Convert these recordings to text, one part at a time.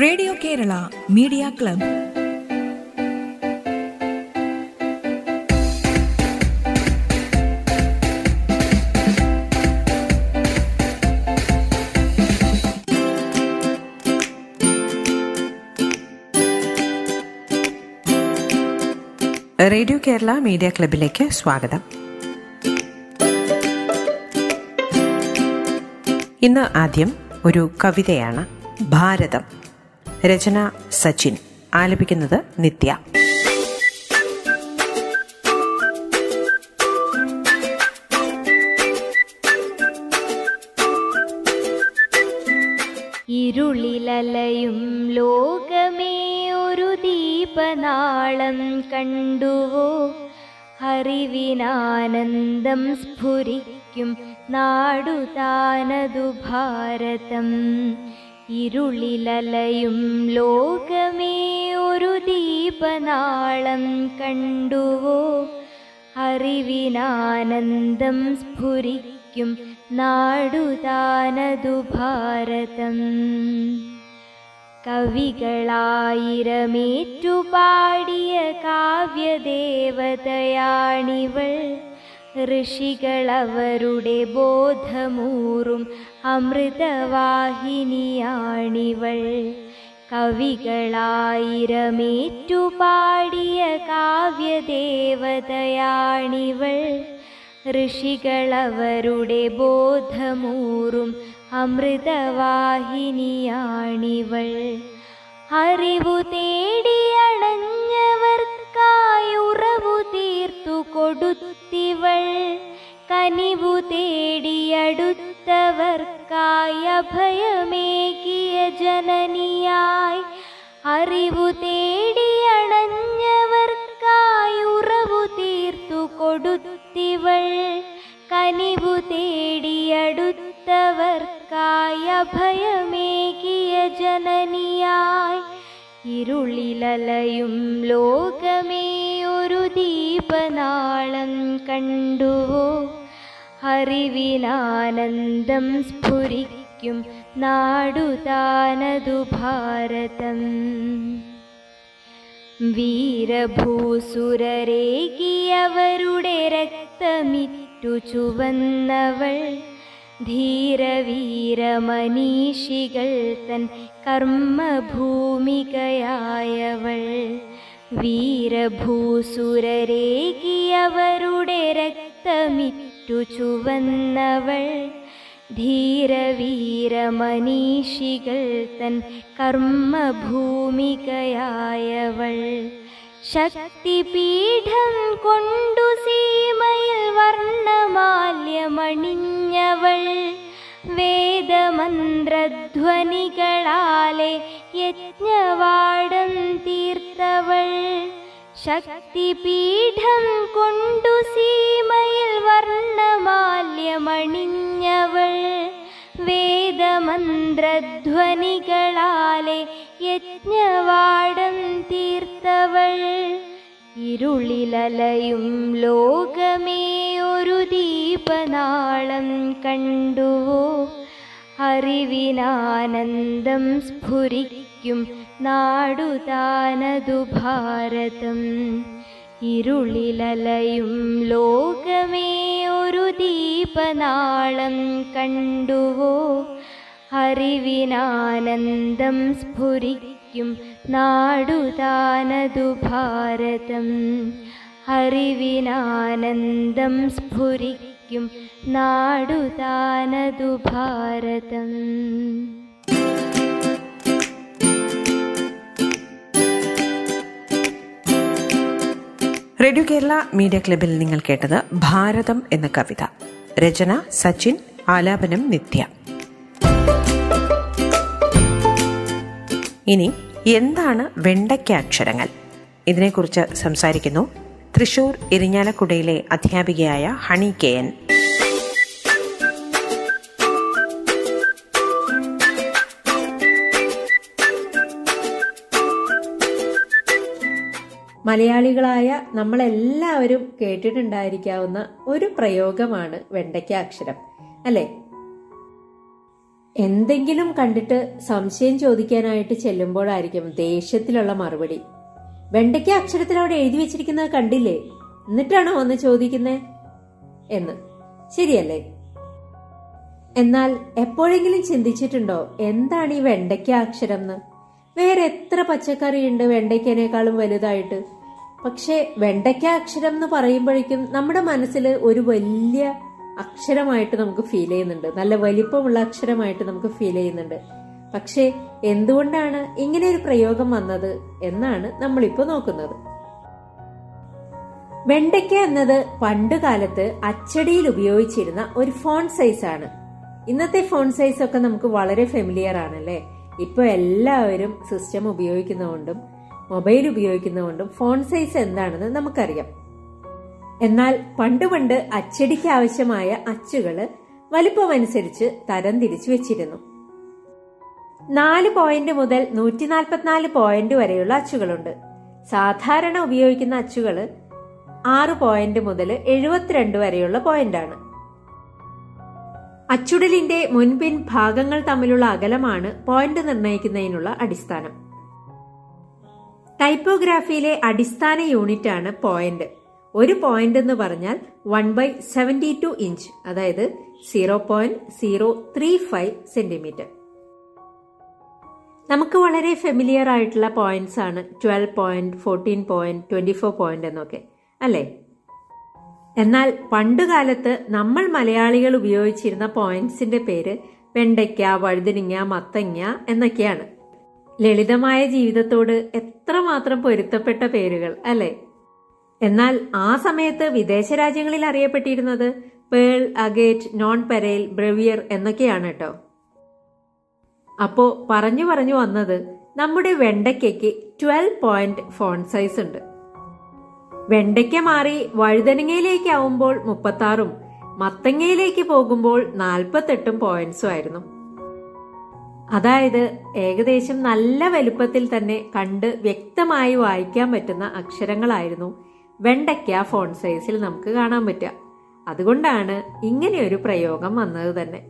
Radio Kerala media club. Radio Kerala media ക്ലബിലേക്ക് സ്വാഗതം. ഇന്ന് ആദ്യം ഒരു കവിതയാണ് ഭാരതം. രചന സച്ചിൻ. ആലപിക്കുന്നത് നിത്യ. ഇരുളിലലയും ലോകമേ ഒരു ദീപനാളം കണ്ടുവോ? അറിവിനാനന്ദം സ്ഫുരിക്കും നാടുതാനതു ഭാരതം. ഇരുളിലലയും ലോകമേ ഒരു ദീപനാളം കണ്ടുവോ? അറിവിനാനന്ദം സ്ഫുരിക്കും നാടുതാനതു ഭാരതം. കവികളായിരമേറ്റുപാടിയ കാവ്യദേവതയാണിവൾ. ഋഷികളവരുടെ ബോധമൂറും അമൃതവാഹിനിയാണിവൾ. കവികളായിരമേറ്റു കവികളായിരമേറ്റുപാടിയ കാവ്യദേവതയാണിവൾ. ഋഷികളവരുടെ ബോധമൂറും അമൃതവാഹിനിയാണിവൾ. അറിവു തേടിയണഞ്ഞവർക്കായുറവു കൊടുത്തിവൾ. കനിവു തേടിയടുത്തവർക്കായി ഭയമേകിയ ജനനിയായി. അറിവു തേടിയണഞ്ഞവർക്കായി ഉറവു തീർത്തു കൊടുത്തിവൾ. കനിവു തേടിയടുത്തവർക്കായി ഭയമേകിയ ജനനിയായി. ഇരുളിലലയും ലോകമേ ദീപനാളം കണ്ടുവോ അറിവിനാനന്ദം സ്ഫുരിക്കും നാടുതാനതു ഭാരതം. വീരഭൂസുരരേകിയവരുടെ രക്തമിറ്റു ചുവന്നവൾ. ധീരവീരമനീഷികൾ തൻ കർമ്മഭൂമികയായവൾ. വീരഭൂസുരരേകിയവരുടെ രക്തമിറ്റു ചുവന്നവൾ. ധീരവീരമനീഷികൾ തൻ കർമ്മഭൂമികയായവൾ. ശക്തിപീഠം കൊണ്ടു സീമയിൽ വർണമാല്യമണിഞ്ഞവൾ. വേദമന്ത്രധ്വനികളാലെ യജ്ഞവാടം തീർത്തവൾ ശക്തിപീഠം കൊണ്ടു സീമയിൽ വർണമാല്യമണിഞ്ഞവൾ. വേദമന്ത്രധ്വനികളാലെ യജ്ഞവാടം തീർത്തവൾ. ഇരുളിലലയും ലോകമേ ഒരു ദീപനാളം കണ്ടുവോ അറിവിനാനന്ദം സ്ഫുരിക്കും നാടുതാനതു ഭാരതം ഇരുളിലലയും ലോകമേ ഒരു ദീപനാളം കണ്ടുവോ? അറിവിനാനന്ദം സ്ഫുരിക്കും നാടുതാനതു ഭാരതം അറിവിനാനന്ദം സ്ഫുരിക്കും നാടുതാനതു ഭാരതം റേഡിയോ കേരള മീഡിയ ക്ലബിൽ നിങ്ങൾ കേട്ടത് ഭാരതം എന്ന കവിത. രചന സച്ചിൻ ആലാപനം നിത്യ. ഇനി എന്താണ് വെണ്ടയ്ക്ക അക്ഷരങ്ങൾ? ഇതിനെക്കുറിച്ച് സംസാരിക്കുന്നു തൃശൂർ ഇരിഞ്ഞാലക്കുടയിലെ അധ്യാപികയായ ഹണി കെ എൻ. മലയാളികളായ നമ്മളെല്ലാവരും കേട്ടിട്ടുണ്ടായിരിക്കാവുന്ന ഒരു പ്രയോഗമാണ് വെണ്ടയ്ക്ക അക്ഷരം അല്ലെ? എന്തെങ്കിലും കണ്ടിട്ട് സംശയം ചോദിക്കാനായിട്ട് ചെല്ലുമ്പോഴായിരിക്കും ദേഷ്യത്തിലുള്ള മറുപടി. വെണ്ടയ്ക്ക അക്ഷരത്തിൽ അവിടെ എഴുതി വെച്ചിരിക്കുന്നത് കണ്ടില്ലേ? എന്നിട്ടാണോ വന്ന് ചോദിക്കുന്നേ? എന്ന്. ശരിയല്ലേ? എന്നാൽ എപ്പോഴെങ്കിലും ചിന്തിച്ചിട്ടുണ്ടോ എന്താണ് ഈ വെണ്ടയ്ക്ക അക്ഷരം എന്ന്? വേറെ എത്ര പച്ചക്കറിയുണ്ട് വെണ്ടയ്ക്കനേക്കാളും വലുതായിട്ട്? പക്ഷേ വെണ്ടയ്ക്ക അക്ഷരം എന്ന് പറയുമ്പോഴേക്കും നമ്മുടെ മനസ്സിൽ ഒരു വലിയ അക്ഷരമായിട്ട് നമുക്ക് ഫീൽ ചെയ്യുന്നുണ്ട്. നല്ല വലിപ്പമുള്ള അക്ഷരമായിട്ട് നമുക്ക് ഫീൽ ചെയ്യുന്നുണ്ട്. പക്ഷേ എന്തുകൊണ്ടാണ് ഇങ്ങനെ ഒരു പ്രയോഗം വന്നത് എന്നാണ് നമ്മളിപ്പോ നോക്കുന്നത്. വെണ്ടയ്ക്ക എന്നത് പണ്ട് കാലത്ത് അച്ചടിയിൽ ഉപയോഗിച്ചിരുന്ന ഒരു ഫോൺ സൈസ് ആണ്. ഇന്നത്തെ ഫോൺ സൈസ് ഒക്കെ നമുക്ക് വളരെ ഫെമിലിയർ ആണല്ലേ? ഇപ്പൊ എല്ലാവരും സിസ്റ്റം ഉപയോഗിക്കുന്നതുകൊണ്ടും മൊബൈൽ ഉപയോഗിക്കുന്നതുകൊണ്ടും ഫോൺ സൈസ് എന്താണെന്ന് നമുക്കറിയാം. എന്നാൽ പണ്ട് പണ്ട് അച്ചടിക്ക് ആവശ്യമായ അച്ചുകൾ വലിപ്പമനുസരിച്ച് തരം തിരിച്ചു വെച്ചിരുന്നു. നാല് പോയിന്റ് മുതൽ നൂറ്റി നാൽപ്പത്തിനാല് പോയിന്റ് വരെയുള്ള അച്ചുകളുണ്ട്. സാധാരണ ഉപയോഗിക്കുന്ന അച്ചുകൾ ആറ് പോയിന്റ് മുതൽ എഴുപത്തിരണ്ട് വരെയുള്ള പോയിന്റാണ്. അച്ചുടലിന്റെ മുൻപിൻ ഭാഗങ്ങൾ തമ്മിലുള്ള അകലമാണ് പോയിന്റ് നിർണയിക്കുന്നതിനുള്ള അടിസ്ഥാനം. ടൈപ്പോഗ്രാഫിയിലെ അടിസ്ഥാന യൂണിറ്റ് ആണ് പോയിന്റ്. ഒരു പോയിന്റ് എന്ന് പറഞ്ഞാൽ one by seventy two inch അതായത് zero point zero three five centimetre നമുക്ക് വളരെ ഫെമിലിയർ ആയിട്ടുള്ള പോയിന്റ്സ് ആണ് twelve point fourteen point twenty four point എന്നൊക്കെ അല്ലേ? എന്നാൽ പണ്ടുകാലത്ത് നമ്മൾ മലയാളികൾ ഉപയോഗിച്ചിരുന്ന പോയിന്റ്സിന്റെ പേര് വെണ്ടയ്ക്ക വഴുതനങ്ങ മത്തങ്ങ എന്നൊക്കെയാണ്. ലളിതമായ ജീവിതത്തോട് എത്രമാത്രം പൊരുത്തപ്പെട്ട പേരുകൾ അല്ലെ? എന്നാൽ ആ സമയത്ത് വിദേശ രാജ്യങ്ങളിൽ അറിയപ്പെട്ടിരുന്നത് പേൾ അഗേറ്റ് നോൺ പെരേൽ ബ്രവിയർ എന്നൊക്കെയാണ് കേട്ടോ അപ്പോ പറഞ്ഞു പറഞ്ഞു വന്നത് നമ്മുടെ വെണ്ടയ്ക്കയ്ക്ക് ട്വൽവ് പോയിന്റ് ഫോൺ സൈസ് ഉണ്ട്. വെണ്ടയ്ക്ക മാറി വഴുതനങ്ങയിലേക്കാവുമ്പോൾ മുപ്പത്തി ആറും മത്തങ്ങയിലേക്ക് പോകുമ്പോൾ നാൽപ്പത്തെട്ടും പോയിന്റ്സും ആയിരുന്നു. അതായത് ഏകദേശം നല്ല വലുപ്പത്തിൽ തന്നെ കണ്ട് വ്യക്തമായി വായിക്കാൻ പറ്റുന്ന അക്ഷരങ്ങളായിരുന്നു വെണ്ടയ്ക്ക ഫോൺ സൈസിൽ നമുക്ക് കാണാൻ പറ്റുക. അതുകൊണ്ടാണ് ഇങ്ങനെയൊരു പ്രയോഗം വന്നത് തന്നെ.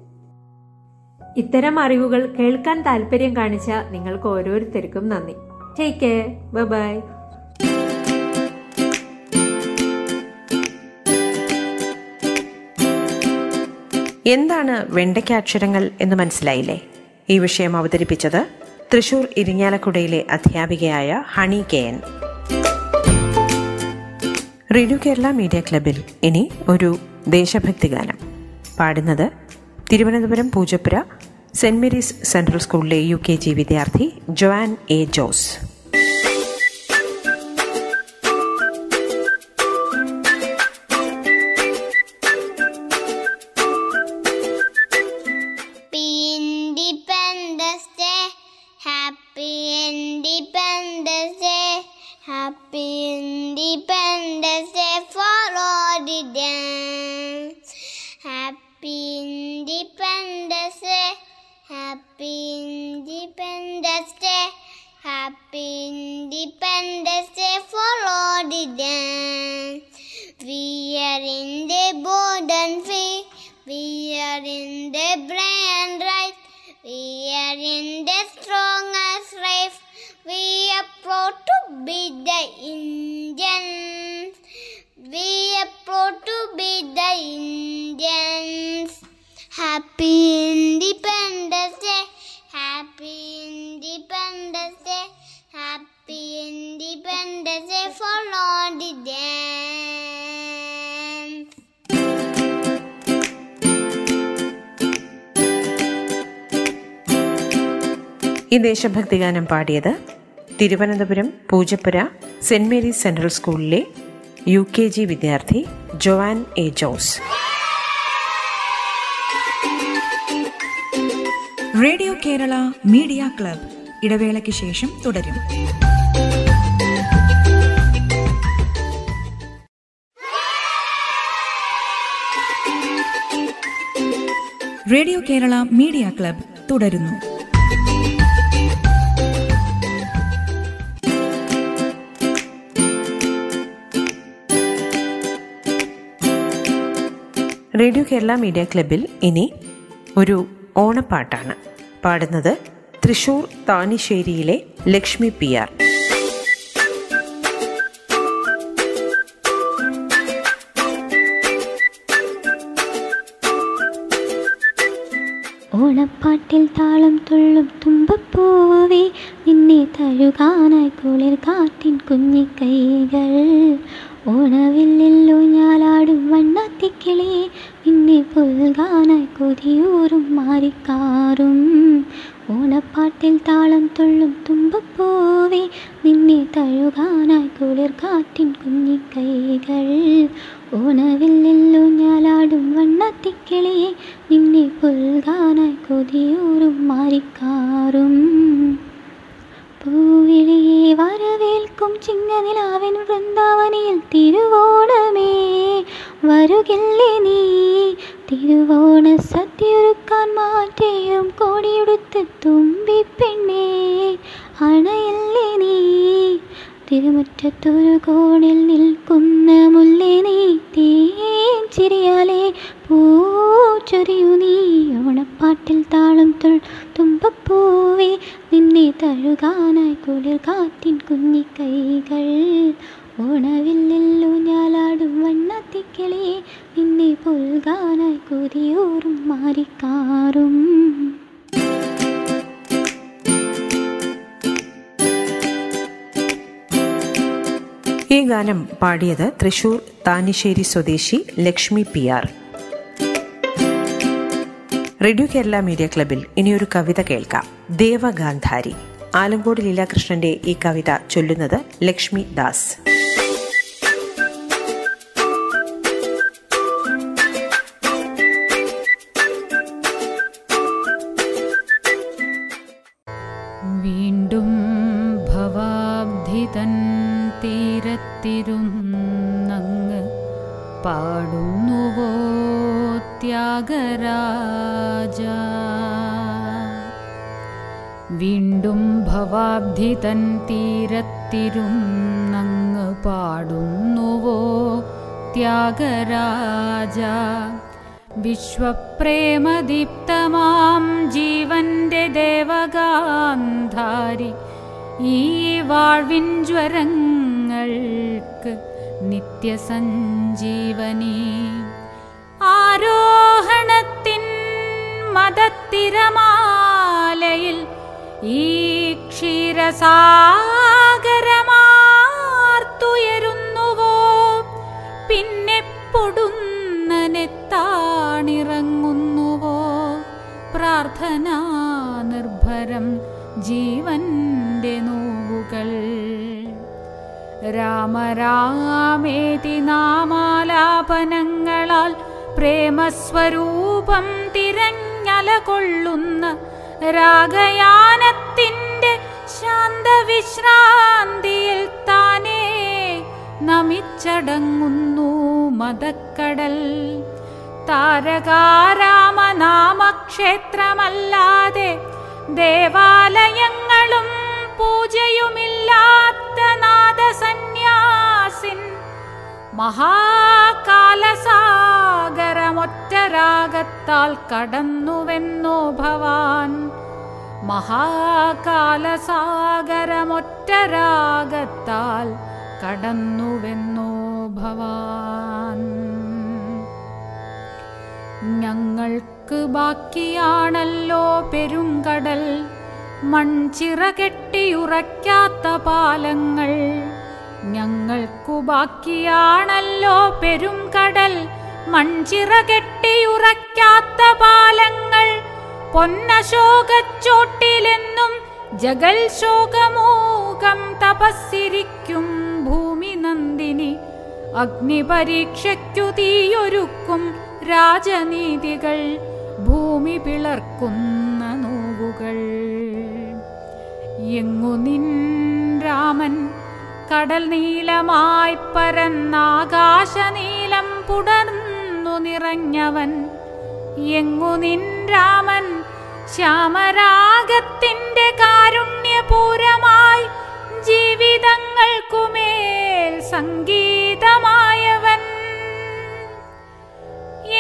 ഇത്തരം അറിവുകൾ കേൾക്കാൻ താല്പര്യം കാണിച്ച നിങ്ങൾക്ക് ഓരോരുത്തർക്കും നന്ദി. ടേക്ക് കെയർ ബൈ എന്താണ് വെണ്ടയ്ക്ക അക്ഷരങ്ങൾ എന്ന് മനസ്സിലായില്ലേ? ഈ വിഷയം അവതരിപ്പിച്ചത് തൃശൂർ ഇരിങ്ങാലക്കുടയിലെ അധ്യാപികയായ Honey K N. Radio Kerala media ക്ലബിൽ ഇനി ഒരു ദേശഭക്തി ഗാനം. പാടുന്നത് Thiruvananthapuram Poojappura Saint Mary's central സ്കൂളിലെ യു കെ ജി വിദ്യാർത്ഥി Joan A Jose. Dance. Happy Independence Day. Happy Independence Day. Happy Independence Day for all the dance. We are in the golden free. We are in the brand right. We are in the strongest life. We are proud to be the Indians. We are proud to be the Indians. Happy Independence Day. Happy Independence Day. Happy Independence Day for all the dance. ഈ ദേശഭക്തി ഗാനം പാടിയത് Thiruvananthapuram Poojappura Saint Mary's central സ്കൂളിലെ U K G വിദ്യാർത്ഥി Joan A Jose. Radio Kerala media club ഇടവേളയ്ക്ക് ശേഷം തുടരും. Radio Kerala media club തുടരുന്നു. റേഡിയോ കേരള മീഡിയ ക്ലബിൽ ഇനി ഒരു ഓണപ്പാട്ടാണ്. പാടുന്നത് തൃശൂർ താനിശ്ശേരിയിലെ ലക്ഷ്മി പി ആർ. ഓണപ്പാട്ടിൽ താളം തുള്ളും തുമ്പപ്പൂവേ നിന്നെ തഴുകാനായി കുളിർ കാറ്റിൻ കുഞ്ഞിക്കൈകൾ ഓണവില്ലല്ലോ ഞാലാടും വണ്ണത്തിക്കിളിയെ നിന്നെ പുൽകാനായി കൊതിയൂറും മാറിക്കാറും. ഓണപ്പാട്ടിൽ താളം തുള്ളും തുമ്പപ്പൂവേ നിന്നെ തഴുകാനായി കുളിർ കാറ്റിൻ കുഞ്ഞിക്കൈകൾ. ഓണവില്ലല്ലോ ഞാലാടും വണ്ണത്തിക്കിളിയെ നിന്നെ പുൽകാനായി കൊതിയൂറും മാറിക്കാറും. പൂവിളിയെ വരവേൽക്കും ചിങ്ങനിലാവിൻ വൃന്ദാവനിയിൽ തിരുവോണമേ വരുകില്ലേ നീ തിരുവോണ സദ്യയൊരുക്കാൻ മാറ്റേയും കോടിയെടുത്ത് തുമ്പി പെണ്ണേ അണയല്ലേ നീ? തിരുമുറ്റത്തൊരു കോണിൽ നിൽക്കുന്ന മുല്ലേ നീ? തേൻ ചിരിയാലേ പൂച്ചൊരിയു നീ? ഓണപ്പാട്ടിൽ താളം തുൾ തുമ്പപ്പൂവേ നിന്നെ തഴുകാനായി കുളിർ കാറ്റിൻ കുഞ്ഞിക്കൈകൾ ഓണവില്ലല്ലോ ഞാലാടും വണ്ണത്തിക്കിളിയെ നിന്നെ പുൽകാനായി കൊതിയോറും മാറിക്കാറും. ഈ ഗാനം പാടിയത് തൃശൂർ താനിശ്ശേരി സ്വദേശി Lakshmi P R. Radio Kerala media ക്ലബിൽ ഇനിയൊരു കവിത കേൾക്കാം. ദേവഗാന്ധാരി. ആലങ്കോട് ലീലാകൃഷ്ണന്റെ ഈ കവിത ചൊല്ലുന്നത് ലക്ഷ്മി ദാസ്. തീരത്തിരുന്നങ്ങ് പാടുന്നുവോ ത്യാഗരാജ? വിശ്വപ്രേമദീപ്തമാം ജീവന്റെ ദേവഗാന്ധാരി. ഈ വാഴ്വിൻ ജ്വരങ്ങൾക്ക് നിത്യസഞ്ജീവനി. ആരോഹണത്തിൻ മതത്തിരമാലയിൽ ഈ ക്ഷീരസാഗരമാർത്തുയരുന്നുവോ പിന്നെ പൊടുന്നനെത്താണിറങ്ങുന്നുവോ പ്രാർത്ഥനാ നിർഭരം ജീവന്റെ നോവുകൾ. രാമരാമേതി നാമാലാപനങ്ങളാൽ പ്രേമസ്വരൂപം തിരഞ്ഞലകൊള്ളുന്ന രാഗയാനത്തിന്റെ ശാന്തവിശ്രാന്തിയിൽ താനേ നമിച്ചടങ്ങുന്നു മതക്കടൽ. താരകാരാമനാമക്ഷേത്രമല്ലാതെ ദേവാലയങ്ങളും പൂജയുമില്ലാത്ത നാദസന്യാസിൻ മഹാകാലസാഗരമൊറ്റരാഗത്താൽ കടന്നുവെന്നോ ഭവാൻ. മഹാകാലസാഗരമൊറ്റരാഗത്താൽ കടന്നുവെന്നോ ഭവാൻ. ഞങ്ങൾക്ക് ബാക്കിയാണല്ലോ പെരുങ്കടൽ മൺചിറ കെട്ടിയുറയ്ക്കാത്ത പാലങ്ങൾ. ഞങ്ങൾക്കു ബാക്കിയാണല്ലോ പെരുങ്കടൽ മൺചിറ കെട്ടിയുറയ്ക്കാത്ത പാലങ്ങൾ. പൊന്നശോകച്ചോട്ടിലെന്നും ജഗൽ ശോകമൂകം തപസ്സിരിക്കും ഭൂമി നന്ദിനി. അഗ്നിപരീക്ഷയ്ക്കു തീയൊരുക്കും രാജനീതികൾ ഭൂമി പിളർക്കുന്ന നോവുകൾ. എങ്ങു നിൻ രാമൻ കടൽ നീലമായി പരന്നാകാശനീലം പുടർന്നു നിറഞ്ഞവൻ. എങ്ങു നിൻ രാമൻ ശ്യാമരാഗത്തിന്റെ കാരുണ്യപൂരമായി ജീവിതങ്ങൾക്കുമേൽ സംഗീതമായവൻ.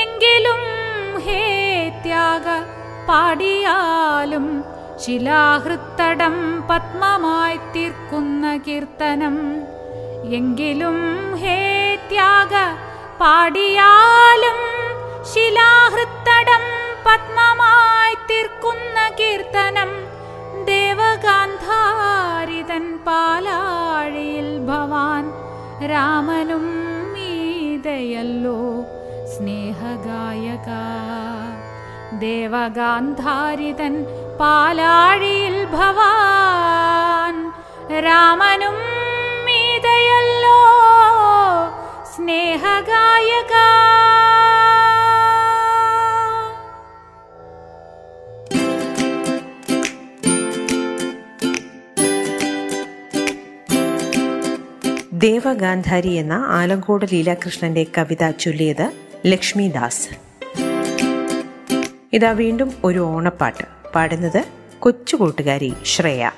എങ്കിലും ഹേ ത്യാഗ പാടിയാലും ശിലാഹൃത്തടം പത്മമായി തീർക്കുന്ന കീർത്തനം. എങ്കിലും ഹേ ത്യാഗ പാടിയാലും ശിലാഹൃത്തടം പത്മമായി കീർത്തനം ദേവഗാന്ധാരിതൻ പാലാഴിയിൽ ഭവാൻ രാമനും മീതയല്ലോ സ്നേഹഗായക ദേവഗാന്ധാരിതൻ പാലാഴിയിൽ ഭവാൻ രാമനും മീതയല്ലോ സ്നേഹഗായക ദേവഗാന്ധാരി എന്ന ആലങ്കോട് ലീലാകൃഷ്ണന്റെ കവിത ചൊല്ലിയത് ലക്ഷ്മിദാസ്. ഇതാ വീണ്ടും ഒരു ഓണപ്പാട്ട്. പാടുന്നത് കൊച്ചുകൂട്ടുകാരി ശ്രേയ.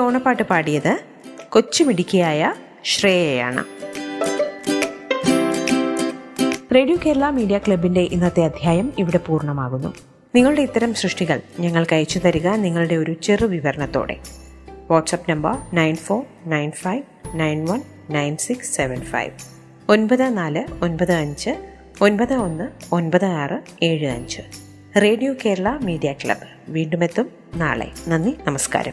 ഓണപ്പാട്ട് പാടിയത് കൊച്ചുമിടുക്കിയായ ശ്രേയയാണ്. റേഡിയോ കേരള മീഡിയ ക്ലബിന്റെ ഇന്നത്തെ അധ്യായം ഇവിടെ പൂർണമാകുന്നു. നിങ്ങളുടെ ഇത്തരം സൃഷ്ടികൾ ഞങ്ങൾക്ക് അയച്ചു തരിക നിങ്ങളുടെ ഒരു ചെറു വിവരണത്തോടെ. WhatsApp number nine four nine five nine one nine six seven five. ഒൻപത് നാല് ഒൻപത് അഞ്ച് ഒൻപത് ഒന്ന് ഒൻപത് ആറ് ഏഴ് അഞ്ച്. റേഡിയോ കേരള മീഡിയ ക്ലബ്ബ് വീണ്ടും എത്തും നാളെ. നന്ദി നമസ്കാരം.